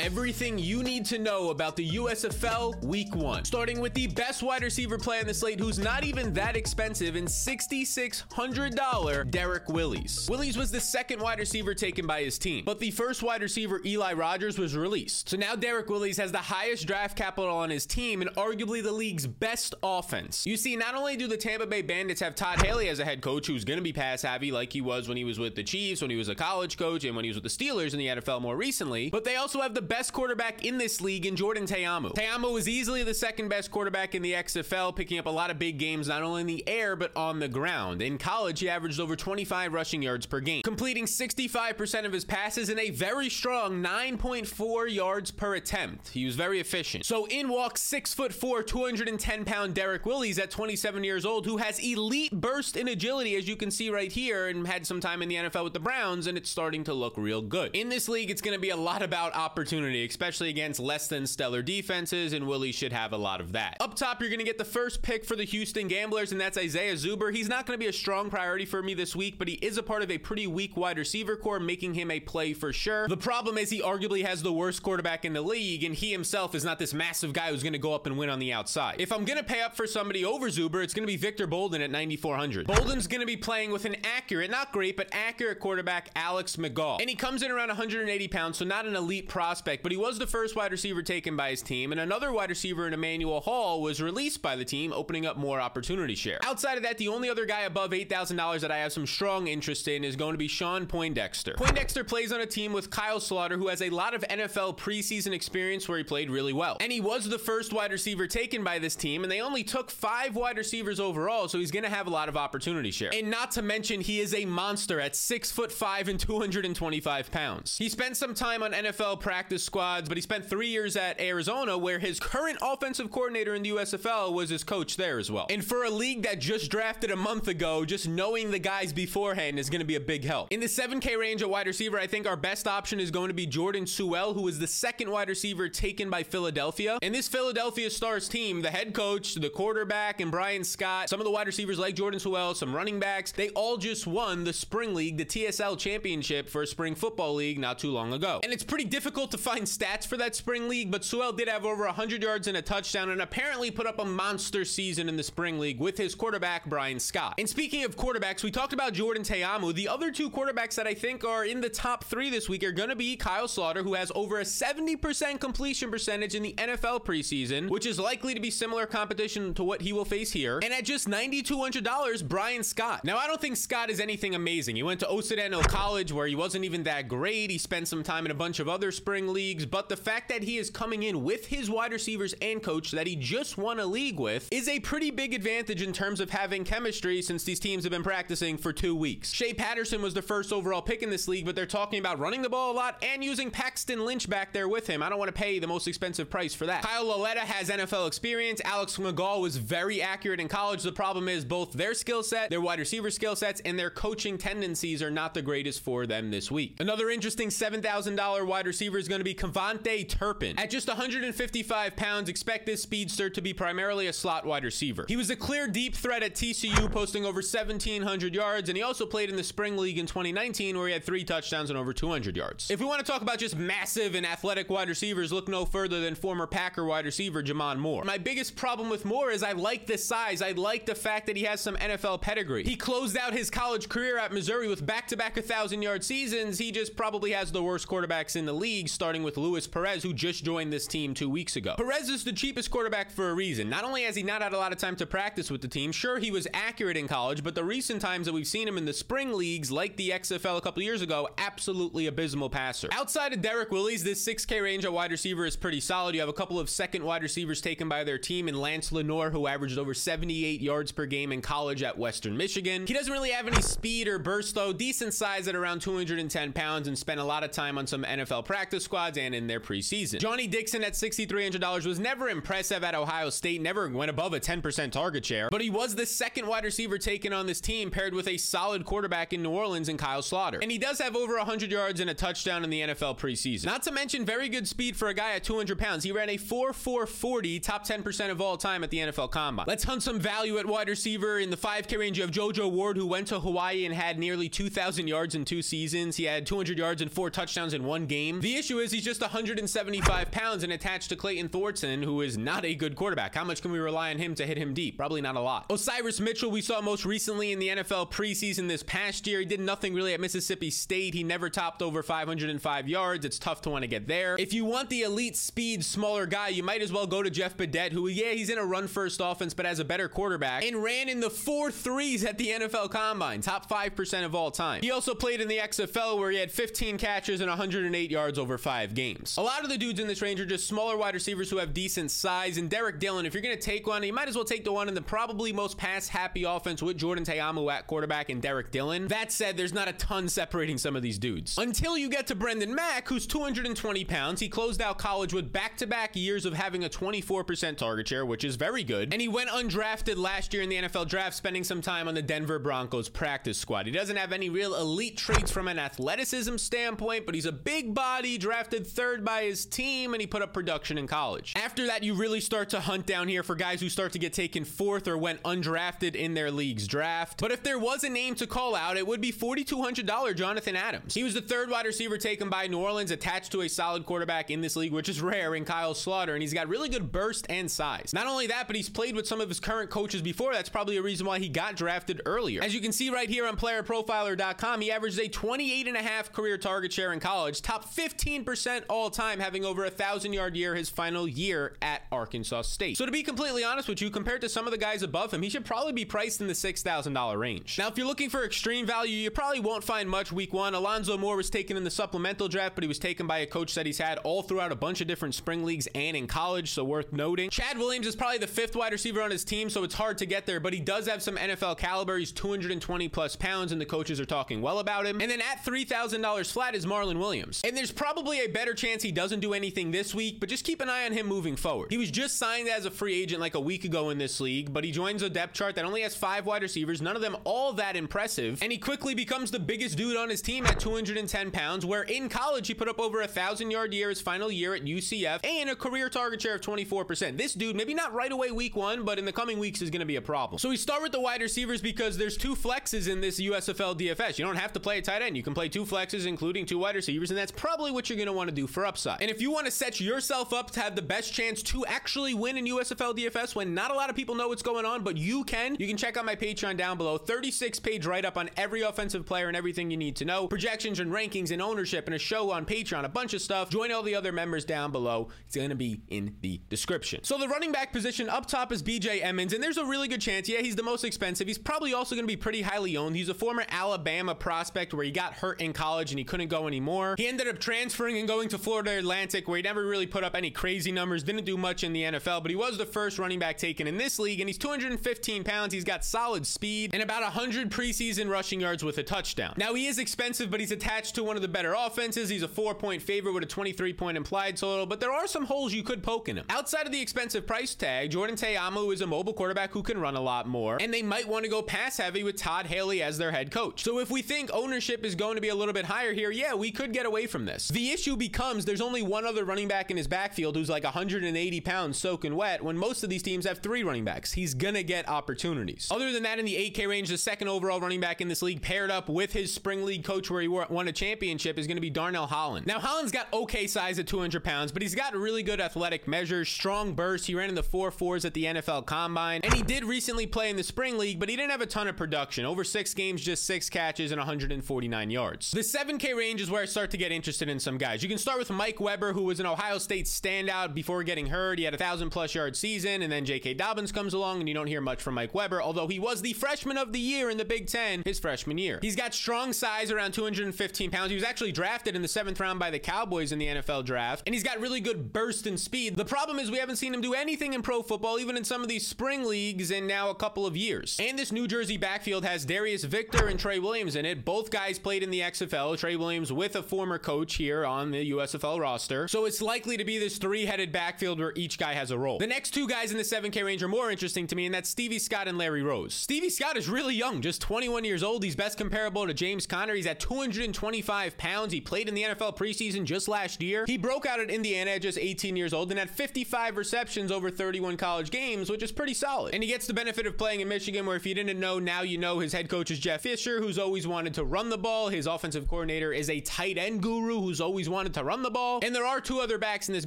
Everything you need to know about the USFL Week 1. Starting with the best wide receiver play on the slate who's not even that expensive in $6,600 Derek Willis. Willis was the second wide receiver taken by his team, but the first wide receiver, Eli Rogers, was released. So now Derek Willis has the highest draft capital on his team and arguably the league's best offense. You see, not only do the Tampa Bay Bandits have Todd Haley as a head coach who's going to be pass heavy like he was when he was with the Chiefs, when he was a college coach, and when he was with the Steelers in the NFL more recently, but they also have the best quarterback in this league in Jordan Ta'amu. Ta'amu was easily the second best quarterback in the XFL, picking up a lot of big games not only in the air but on the ground. In college, he averaged over 25 rushing yards per game, completing 65% of his passes in a very strong 9.4 yards per attempt. He was very efficient. So in walks 6 foot 4, 210 pound Derek Willis at 27 years old, who has elite burst in agility, as you can see right here, and had some time in the NFL with the Browns, and it's starting to look real good. In this league, it's going to be a lot about opportunity, especially against less than stellar defenses, and Willie should have a lot of that. Up top, you're going to get the first pick for the Houston Gamblers, and that's Isaiah Zuber. He's not going to be a strong priority for me this week, but he is a part of a pretty weak wide receiver core, making him a play for sure. The problem is he arguably has the worst quarterback in the league, and he himself is not this massive guy who's going to go up and win on the outside. If I'm going to pay up for somebody over Zuber, it's going to be Victor Bolden at 9,400. Bolden's going to be playing with an accurate, not great, but accurate quarterback, Alex McGall. And he comes in around 180 pounds, so not an elite prospect, but he was the first wide receiver taken by his team, and another wide receiver in Emmanuel Hall was released by the team, opening up more opportunity share. Outside of that, the only other guy above $8,000 that I have some strong interest in is going to be Shawn Poindexter. Poindexter plays on a team with Kyle Sloter, who has a lot of NFL preseason experience where he played really well. And he was the first wide receiver taken by this team, and they only took five wide receivers overall, so he's going to have a lot of opportunity share. And not to mention, he is a monster at six foot five and 225 pounds. He spent some time on NFL practice squads, but he spent three years at Arizona, where his current offensive coordinator in the USFL was his coach there as well. And for a league that just drafted a month ago, just knowing the guys beforehand is going to be a big help. In the 7K range at wide receiver, I think our best option is going to be Jordan Sewell, who was the second wide receiver taken by Philadelphia. And this Philadelphia Stars team, the head coach, the quarterback, and Bryan Scott, some of the wide receivers like Jordan Sewell, some running backs, they all just won the Spring League, the TSL championship for Spring Football League not too long ago. And it's pretty difficult to find stats for that Spring League, but Sewell did have over 100 yards and a touchdown and apparently put up a monster season in the Spring League with his quarterback, Bryan Scott. And speaking of quarterbacks, we talked about Jordan Ta'amu. The other two quarterbacks that I think are in the top three this week are going to be Kyle Sloter, who has over a 70% completion percentage in the NFL preseason, which is likely to be similar competition to what he will face here. And at just $9,200, Bryan Scott. Now, I don't think Scott is anything amazing. He went to Occidental College where he wasn't even that great. He spent some time in a bunch of other spring leagues, but the fact that he is coming in with his wide receivers and coach that he just won a league with is a pretty big advantage in terms of having chemistry since these teams have been practicing for two weeks. Shea Patterson was the first overall pick in this league, but they're talking about running the ball a lot and using Paxton Lynch back there with him. I don't want to pay the most expensive price for that. Kyle Lauletta has NFL experience. Alex McGall was very accurate in college. The problem is both their skill set, their wide receiver skill sets, and their coaching tendencies are not the greatest for them this week. Another interesting $7,000 wide receiver is going to be KaVontae Turpin. At just 155 pounds, expect this speedster to be primarily a slot wide receiver. He was a clear deep threat at TCU, posting over 1,700 yards, and he also played in the Spring League in 2019 where he had three touchdowns and over 200 yards. If we want to talk about just massive and athletic wide receivers, look no further than former Packer wide receiver J'Mon Moore. My biggest problem with Moore is I like the size. I like the fact that he has some NFL pedigree. He closed out his college career at Missouri with back-to-back 1,000 yard seasons. He just probably has the worst quarterbacks in the league, starting with Luis Perez, who just joined this team two weeks ago. Perez is the cheapest quarterback for a reason. Not only has he not had a lot of time to practice with the team, sure, he was accurate in college, but the recent times that we've seen him in the spring leagues, like the XFL a couple years ago, absolutely abysmal passer. Outside of Derek Willis, this 6K range at wide receiver is pretty solid. You have a couple of second wide receivers taken by their team, and Lance Lenoir, who averaged over 78 yards per game in college at Western Michigan. He doesn't really have any speed or burst, though. Decent size at around 210 pounds, and spent a lot of time on some NFL practice squads and in their preseason. Johnnie Dixon at $6,300 was never impressive at Ohio State, never went above a 10% target share, but he was the second wide receiver taken on this team, paired with a solid quarterback in New Orleans and Kyle Sloter. And he does have over 100 yards and a touchdown in the NFL preseason. Not to mention very good speed for a guy at 200 pounds. He ran a 4.440, top 10% of all time at the NFL Combine. Let's hunt some value at wide receiver in the 5K range. You have JoJo Ward, who went to Hawaii and had nearly 2,000 yards in two seasons. He had 200 yards and four touchdowns in one game. The issue is because he's just 175 pounds and attached to Clayton Thorson, who is not a good quarterback. How much can we rely on him to hit him deep? Probably not a lot. Osiris Mitchell, we saw most recently in the NFL preseason this past year. He did nothing really at Mississippi State. He never topped over 505 yards. It's tough to want to get there. If you want the elite speed, smaller guy, you might as well go to Jeff Badet, who, yeah, he's in a run first offense, but has a better quarterback and ran in the four threes at the NFL Combine, top 5% of all time. He also played in the XFL where he had 15 catches and 108 yards over five games. A lot of the dudes in this range are just smaller wide receivers who have decent size. And Derrick Dillon, if you're going to take one, you might as well take the one in the probably most pass happy offense with Jordan Ta'amu at quarterback and Derrick Dillon. That said, there's not a ton separating some of these dudes. Until you get to Brendan Mack, who's 220 pounds. He closed out college with back to back years of having a 24% target share, which is very good. And he went undrafted last year in the NFL draft, spending some time on the Denver Broncos practice squad. He doesn't have any real elite traits from an athleticism standpoint, but he's a big body, drafted third by his team, and he put up production in college. After that, you really start to hunt down here for guys who start to get taken fourth or went undrafted in their league's draft. But if there was a name to call out, it would be $4,200 Jonathan Adams. He was the third wide receiver taken by New Orleans, attached to a solid quarterback in this league, which is rare in Kyle Sloter, and he's got really good burst and size. Not only that, but he's played with some of his current coaches before. That's probably a reason why he got drafted earlier. As you can see right here on playerprofiler.com, he averaged a 28 and a half career target share in college, top 15% all time, having over a thousand yard year his final year at Arkansas State. So to be completely honest with you, compared to some of the guys above him, he should probably be priced in the $6,000 range. Now, if you're looking for extreme value, you probably won't find much week one. Alonzo Moore was taken in the supplemental draft, but he was taken by a coach that he's had all throughout a bunch of different spring leagues and in college, so worth noting. Chad Williams is probably the fifth wide receiver on his team, so it's hard to get there, but he does have some NFL caliber. He's 220 plus pounds, and the coaches are talking well about him. And then at $3,000 flat is Marlon Williams. And there's probably a better chance he doesn't do anything this week, but just keep an eye on him moving forward. He was just signed as a free agent like a week ago in this league, but he joins a depth chart that only has five wide receivers, none of them all that impressive, and he quickly becomes the biggest dude on his team at 210 pounds, where in college he put up over a thousand yard year his final year at UCF and a career target share of 24%. This dude, maybe not right away week one, but in the coming weeks is going to be a problem. So we start with the wide receivers because there's two flexes in this USFL DFS. You don't have to play a tight end. You can play two flexes, including two wide receivers, and that's probably what you're going to want to do for upside. And if you want to set yourself up to have the best chance to actually win in USFL DFS when not a lot of people know what's going on, but you can, you can check out my Patreon down below. 36 page write up on every offensive player and everything you need to know, projections and rankings and ownership, and a show on Patreon, a bunch of stuff. Join all the other members down below. It's going to be in the description. So the running back position up top is BJ Emmons, and there's a really good chance. Yeah, he's the most expensive. He's probably also going to be pretty highly owned. He's a former Alabama prospect where he got hurt in college and he couldn't go anymore. He ended up transferring and going to Florida Atlantic where he never really put up any crazy numbers, didn't do much in the NFL, but he was the first running back taken in this league, and he's 215 pounds. He's got solid speed and about 100 preseason rushing yards with a touchdown. Now, he is expensive, but he's attached to one of the better offenses. He's a four point favorite with a 23 point implied total, but there are some holes you could poke in him. Outside of the expensive price tag, Jordan Ta'amu is a mobile quarterback who can run a lot more, and they might want to go pass heavy with Todd Haley as their head coach. So if we think ownership is going to be a little bit higher here, yeah, we could get away from this. The issue becomes there's only one other running back in his backfield who's like 180 pounds soaking wet when most of these teams have three running backs. He's gonna get opportunities. Other than that, in the 8K range, the second overall running back in this league paired up with his spring league coach where he won a championship is gonna be Darnell Holland. Now, Holland's got okay size at 200 pounds, but he's got really good athletic measures, strong burst. He ran in the 4 4s at the NFL Combine, and he did recently play in the spring league, but he didn't have a ton of production. Over six games, just six catches and 149 yards. The 7K range is where I start to get interested in some guys. You can start with Mike Weber, who was an Ohio State standout before getting hurt. He had a thousand plus yard season, and then J.K. Dobbins comes along, and you don't hear much from Mike Weber, although he was the freshman of the year in the Big Ten his freshman year. He's got strong size, around 215 pounds. He was actually drafted in the seventh round by the Cowboys in the NFL draft, and he's got really good burst and speed. The problem is we haven't seen him do anything in pro football, even in some of these spring leagues, in now a couple of years. And this New Jersey backfield has Darius Victor and Trey Williams in it. Both guys played in the XFL. Trey Williams with a former coach here on the USFL roster. So it's likely to be this three headed backfield where each guy has a role. The next two guys in the 7K range are more interesting to me, and that's Stevie Scott and Larry Rose. Stevie Scott is really young, just 21 years old. He's best comparable to James Conner. He's at 225 pounds. He played in the NFL preseason just last year. He broke out at Indiana at just 18 years old and had 55 receptions over 31 college games, which is pretty solid. And he gets the benefit of playing in Michigan, where if you didn't know, now you know his head coach is Jeff Fisher, who's always wanted to run the ball. His offensive coordinator is a tight end guru who's always wanted wanted to run the ball. And there are two other backs in this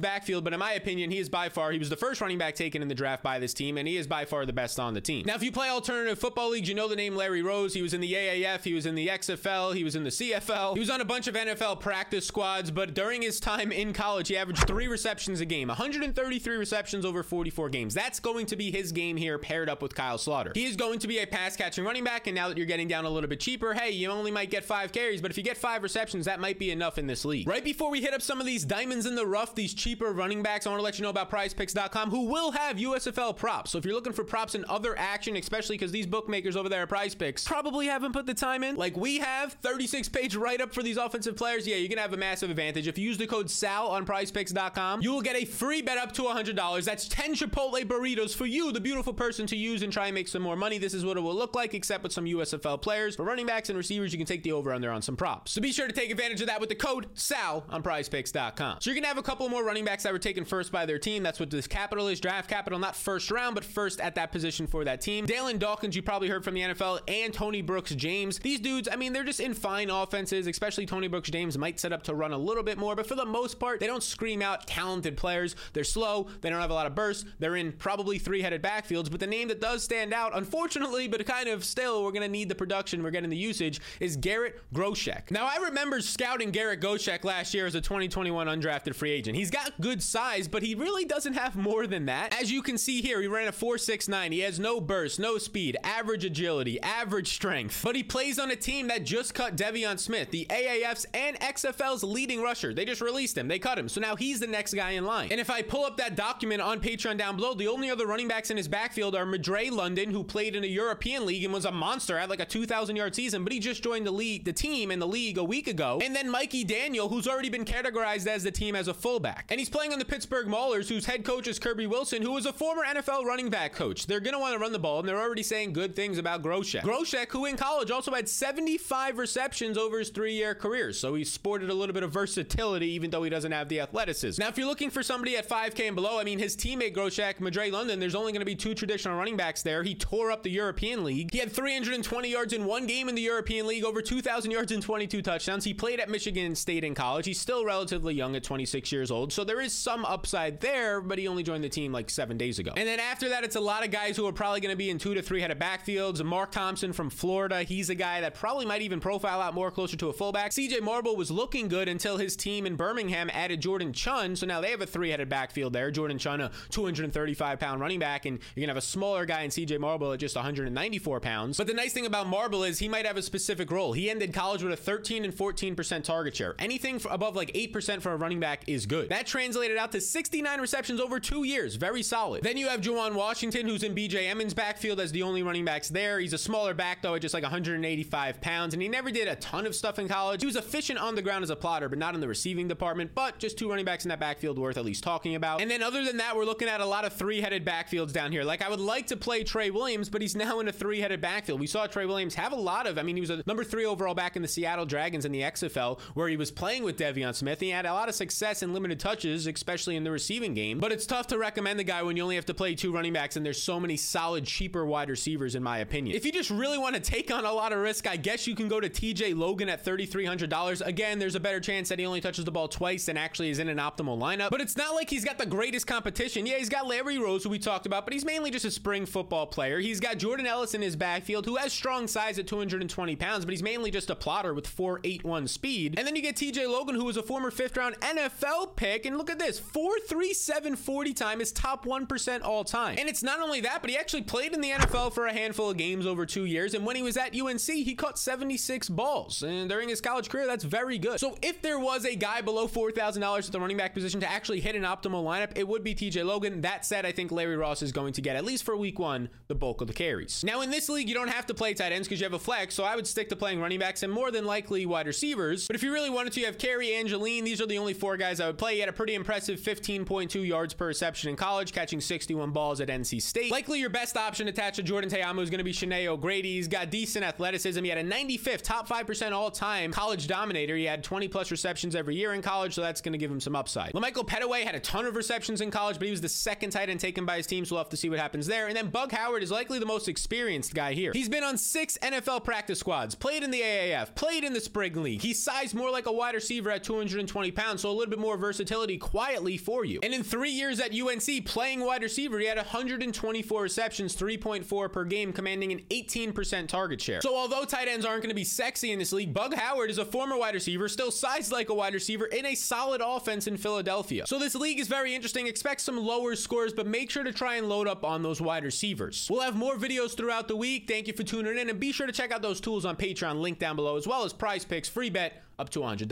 backfield, but in my opinion, he is by far, he was the first running back taken in the draft by this team, and he is by far the best on the team. Now, if you play alternative football leagues, you know the name Larry Rose. He was in the AAF, he was in the XFL, he was in the CFL, he was on a bunch of NFL practice squads, but during his time in college, he averaged three receptions a game, 133 receptions over 44 games. That's going to be his game here paired up with Kyle Sloter. He is going to be a pass catching running back, and now that you're getting down a little bit cheaper, hey, you only might get five carries, but if you get five receptions, that might be enough in this league. Right before we hit up some of these diamonds in the rough, these cheaper running backs, I want to let you know about prizepicks.com, who will have USFL props. So if you're looking for props and other action, especially because these bookmakers over there at Prize Picks probably haven't put the time in, like we have, 36 page write up for these offensive players, yeah, you're going to have a massive advantage. If you use the code SAL on prizepicks.com, you will get a free bet up to $100. That's 10 Chipotle burritos for you, the beautiful person, to use and try and make some more money. This is what it will look like, except with some USFL players. For running backs and receivers, you can take the over under on some props. So be sure to take advantage of that with the code SAL on prizepicks.com. So you're going to have a couple more running backs that were taken first by their team. That's what this capital is draft capital, not first round, but first at that position for that team. Dalyn Dawkins, you probably heard from the NFL, and Tony Brooks James. These dudes, I mean, they're just in fine offenses, especially Tony Brooks James might set up to run a little bit more, but for the most part, they don't scream out talented players. They're slow, they don't have a lot of burst, they're in probably three headed backfields. But the name that does stand out, unfortunately, but kind of still, we're going to need the production, we're getting the usage, is Garrett Groshek. Now, I remember scouting Garrett Groshek last year as a 2021 undrafted free agent. He's got good size, but he really doesn't have more than that. As you can see here, he ran a 4.69. He has no burst, no speed, average agility, average strength. But he plays on a team that just cut De'Veon Smith, the AAF's and XFL's leading rusher. They just released him. They cut him. So now he's the next guy in line. And if I pull up that document on Patreon down below, the only other running backs in his backfield are Madre London, who played in a European league and was a monster, had like a 2,000 yard season, but he just joined the league, the team in the league a week ago. And then Mikey Daniel, who's already been categorized as the team as a fullback. And he's playing on the Pittsburgh Maulers, whose head coach is Kirby Wilson, who was a former NFL running back coach. They're going to want to run the ball, and they're already saying good things about Groshek. Groshek, who in college also had 75 receptions over his three year career. So he sported a little bit of versatility, even though he doesn't have the athleticism. Now, if you're looking for somebody at 5K and below, I mean, his teammate Groshek, Madre London, there's only going to be two traditional running backs there. He tore up the European League. He had 320 yards in one game in the European League, over 2,000 yards and 22 touchdowns. He played at Michigan State in college. He's still relatively young at 26 years old. So there is some upside there, but he only joined the team like seven days ago. And then after that, it's a lot of guys who are probably going to be in two to three headed backfields. Mark Thompson from Florida. He's a guy that probably might even profile out more closer to a fullback. CJ Marble was looking good until his team in Birmingham added Jordan Chunn. So now they have a three headed backfield there. Jordan Chunn, a 235 pound running back, and you're going to have a smaller guy in CJ Marble at just 194 pounds. But the nice thing about Marble is he might have a specific role. He ended college with a 13 and 14% target share. Anything above like 8% for a running back is good. That translated out to 69 receptions over two years. Very solid. Then you have Juwan Washington, who's in BJ Emmons' backfield as the only running backs there. He's a smaller back, though, at just like 185 pounds, and he never did a ton of stuff in college. He was efficient on the ground as a plotter, but not in the receiving department. But just two running backs in that backfield worth at least talking about. And then other than that, we're looking at a lot of three-headed backfields down here. Like I would like to play Trey Williams, but he's now in a three-headed backfield. We saw Trey Williams have a lot of, I mean, he was a number three overall back in the Seattle Dragons in the XFL, where he was playing with De'Veon Smith. He had a lot of success in limited touches, especially in the receiving game. But it's tough to recommend the guy when you only have to play two running backs, and there's so many solid, cheaper wide receivers, in my opinion. If you just really want to take on a lot of risk, I guess you can go to TJ Logan at $3,300. Again, there's a better chance that he only touches the ball twice and actually is in an optimal lineup. But it's not like he's got the greatest competition. Yeah, he's got Larry Rose, who we talked about, but he's mainly just a spring football player. He's got Jordan Ellis in his backfield, who has strong size at 220 pounds, but he's mainly just a plotter with 4.81 speed. And then you get TJ Logan, who was a former fifth round NFL pick. And look at this 4.37 40 time is top 1% all time. And it's not only that, but he actually played in the NFL for a handful of games over two years. And when he was at UNC, he caught 76 balls. And during his college career, that's very good. So if there was a guy below $4,000 at the running back position to actually hit an optimal lineup, it would be TJ Logan. That said, I think Larry Rose is going to get, at least for week one, the bulk of the carries. Now, in this league, you don't have to play tight ends because you have a flex. So I would stick to playing running backs and more than likely wide receivers. But if you really wanted to, you have Angeline. These are the only four guys I would play. He had a pretty impressive 15.2 yards per reception in college, catching 61 balls at NC State. Likely your best option attached to Jordan Ta'amu is going to be Chiney O'Grady. He's got decent athleticism. He had a 95th, top 5% all time college dominator. He had 20 plus receptions every year in college, so that's going to give him some upside. Lamichael Pettaway had a ton of receptions in college, but he was the second tight end taken by his team, so we'll have to see what happens there. And then Bug Howard is likely the most experienced guy here. He's been on six NFL practice squads, played in the AAF, played in the Spring League. He's sized more like a wide receiver at 220 pounds, so a little bit more versatility quietly for you. And in three years at UNC playing wide receiver, he had 124 receptions, 3.4 per game, commanding an 18% target share. So although tight ends aren't going to be sexy in this league, Bug Howard is a former wide receiver, still sized like a wide receiver in a solid offense in Philadelphia. So this league is very interesting. Expect some lower scores, but make sure to try and load up on those wide receivers. We'll have more videos throughout the week. Thank you for tuning in and be sure to check out those tools on Patreon, link down below, as well as prize picks, free bet up to $100.